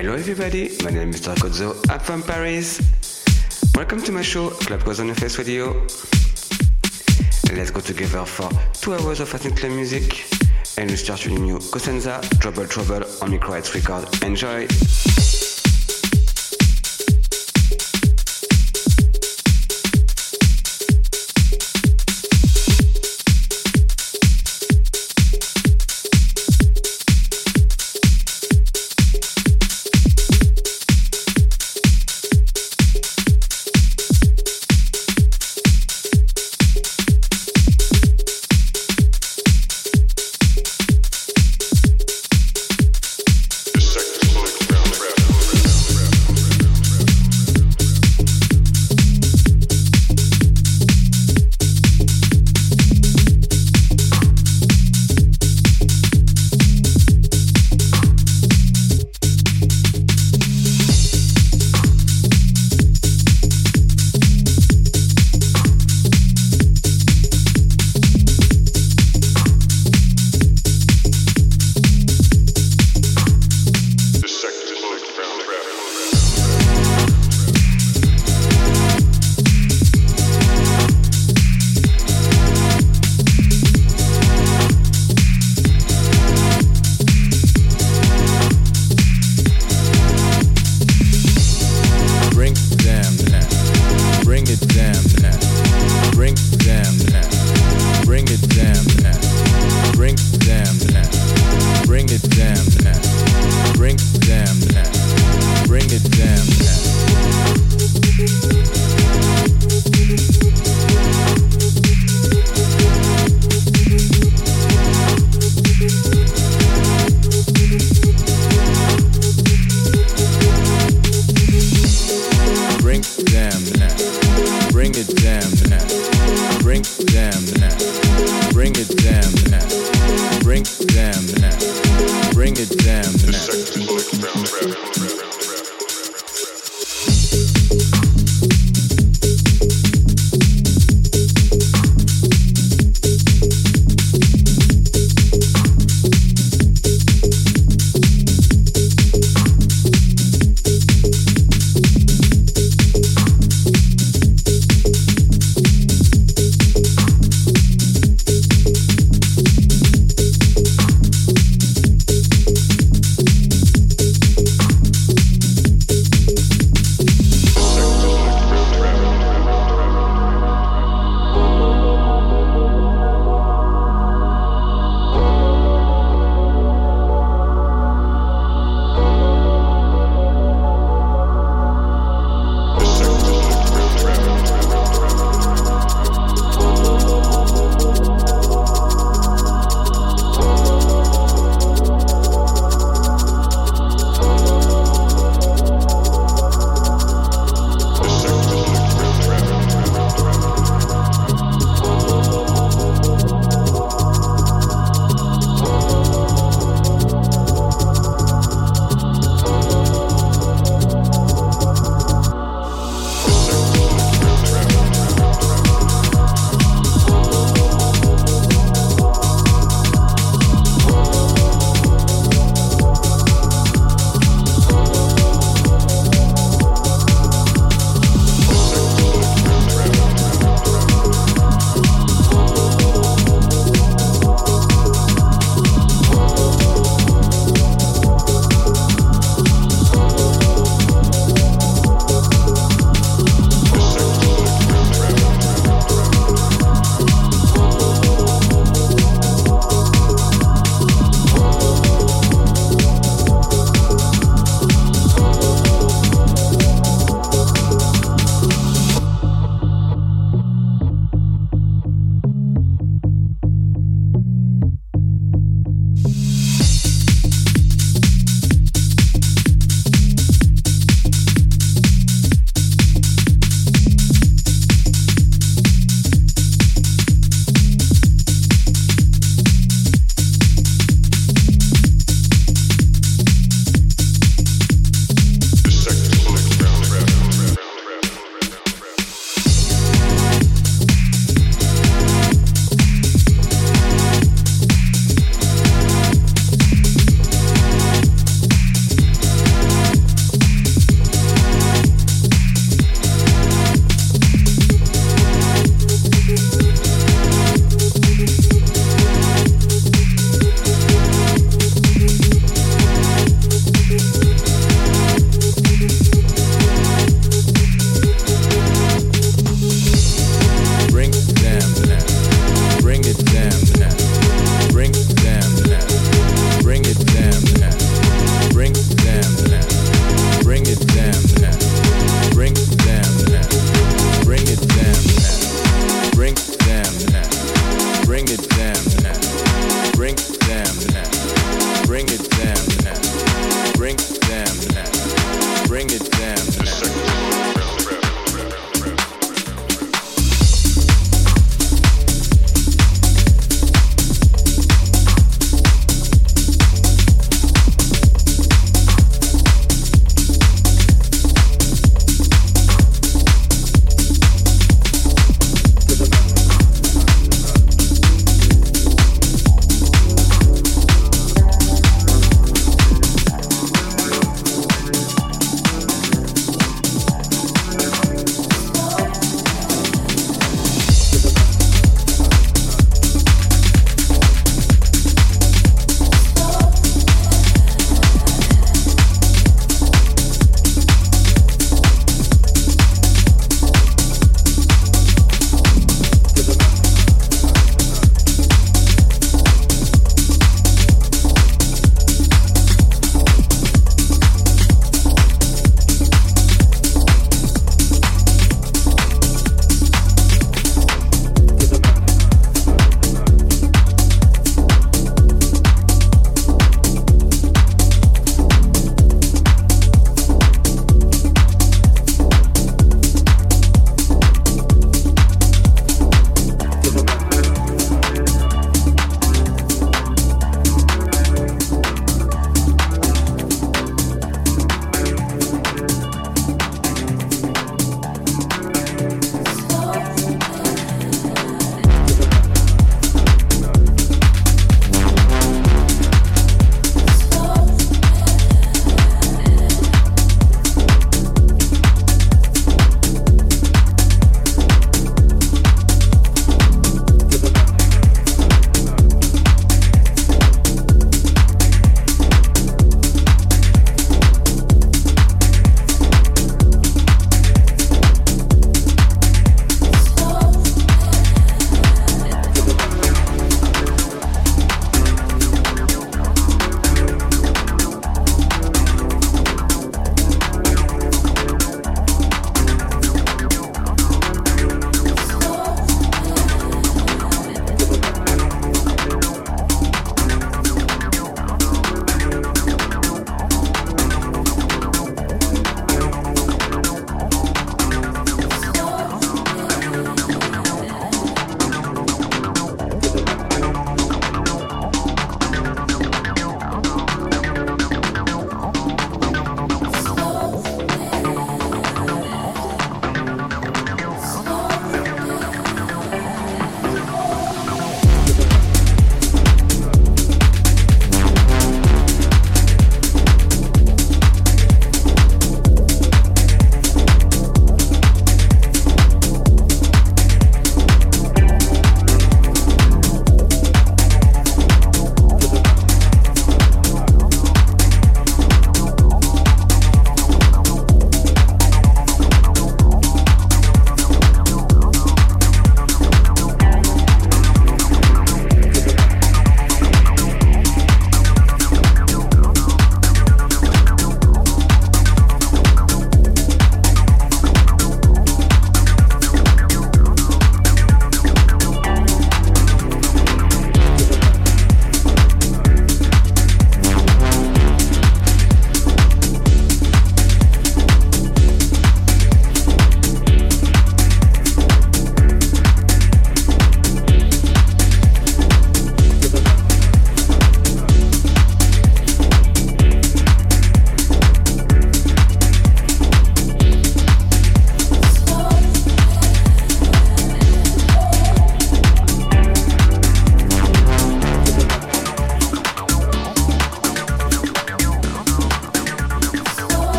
Hello everybody, my name is Mr. Cozzo. I'm from Paris. Welcome to my show, Club Cozzo on the Radio. Let's go together for two hours of Latin club music. And we start with new Cosenza, Trouble Trouble on Micro Record. Enjoy!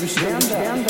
beschweren darf.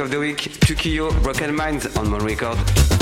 Of the week, Chukio, Broken Minds on Mon Record.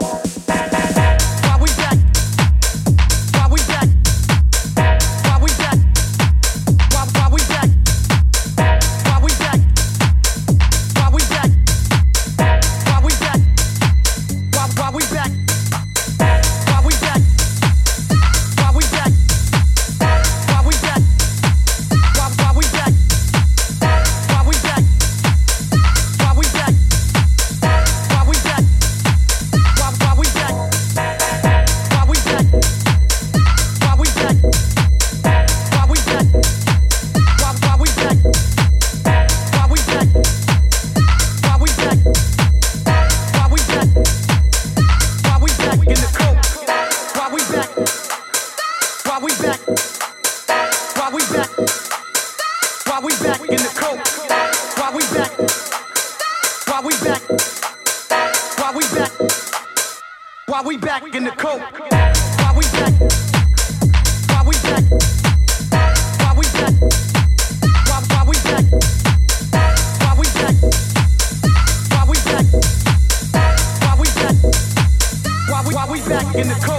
Bye. Why we back in the coat? Why we back? Why we back? Why we back? Why, why we back? Why we back? Why we back? Why we back? Why we, why we back in the coat?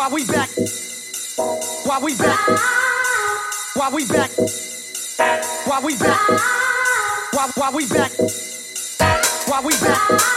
Why we back? Why we back? Why we back? Why we back? Why why we back? Why we back?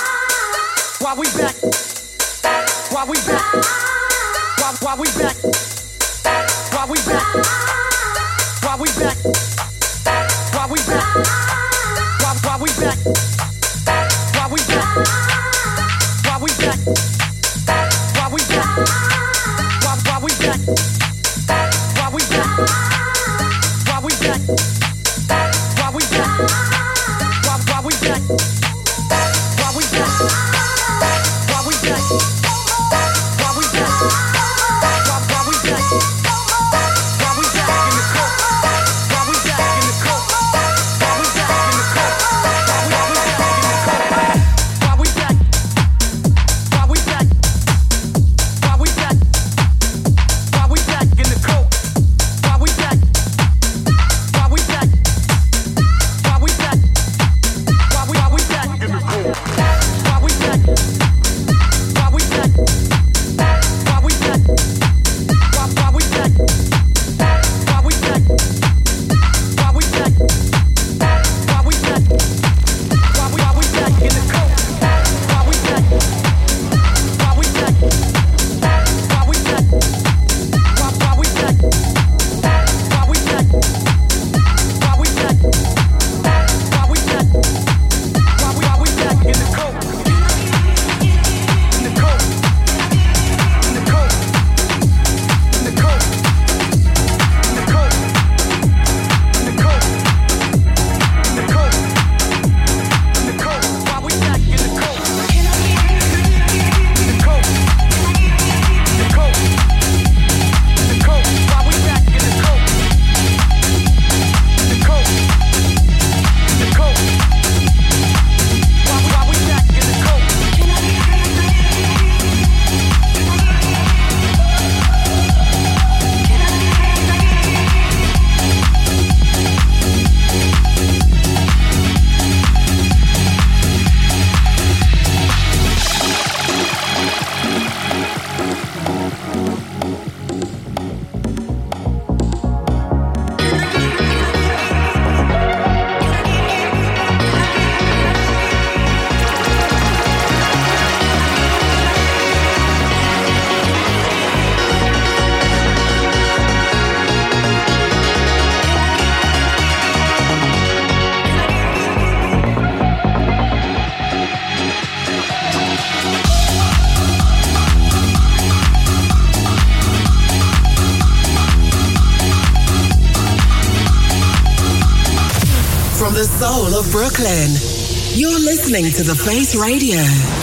You're listening to The Face Radio.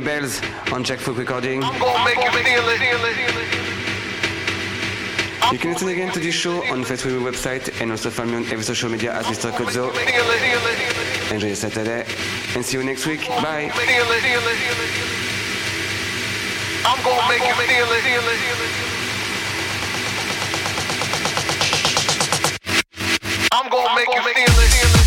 Bells on Jack Recording. You can listen again to this show on Facebook website and also find me on every social media as Mr. Cozzo. Enjoy your Saturday and see you next week. Bye. I'm gonna make you feel it. I'm gonna make you feel it.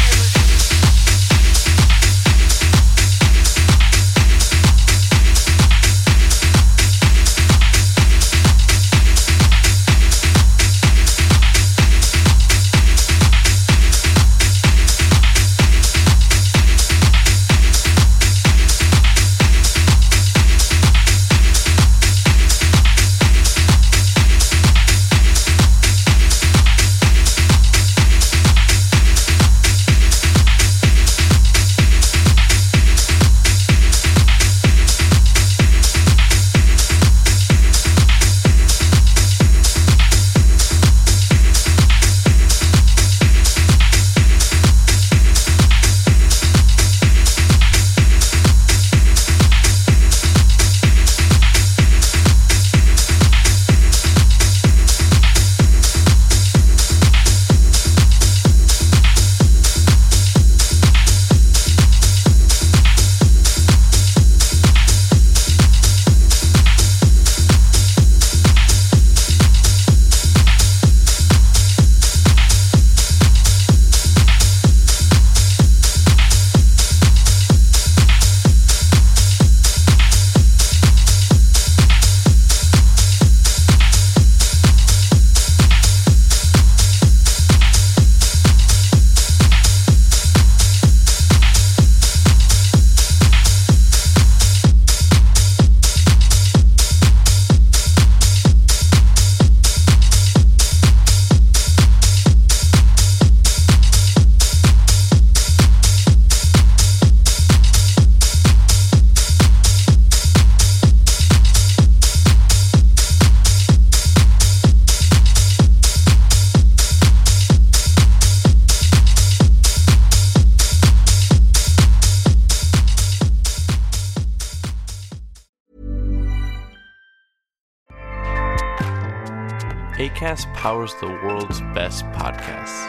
Powers the world's best podcasts.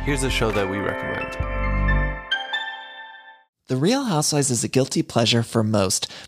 Here's a show that we recommend. The Real Housewives is a guilty pleasure for most,